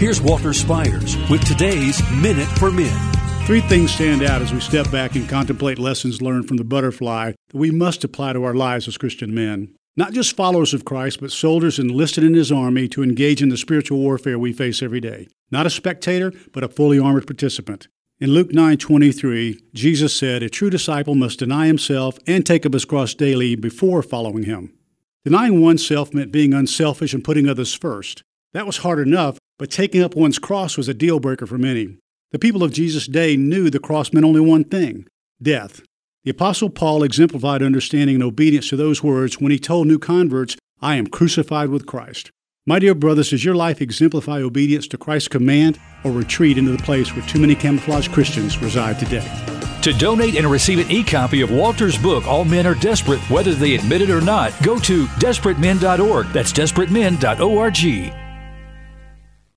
Here's Walter Spires with today's Minute for Men. Three things stand out as we step back and contemplate lessons learned from the butterfly that we must apply to our lives as Christian men. Not just followers of Christ, but soldiers enlisted in his army to engage in the spiritual warfare we face every day. Not a spectator, but a fully armored participant. In Luke 9:23, Jesus said, "A true disciple must deny himself and take up his cross daily before following him." Denying oneself meant being unselfish and putting others first. That was hard enough, but taking up one's cross was a deal breaker for many. The people of Jesus' day knew the cross meant only one thing death. The Apostle Paul exemplified understanding and obedience to those words when he told new converts, I am crucified with Christ. My dear brothers, does your life exemplify obedience to Christ's command or retreat into the place where too many camouflaged Christians reside today? To donate and receive an e copy of Walter's book, All Men Are Desperate, whether they admit it or not, go to desperatemen.org. That's desperatemen.org.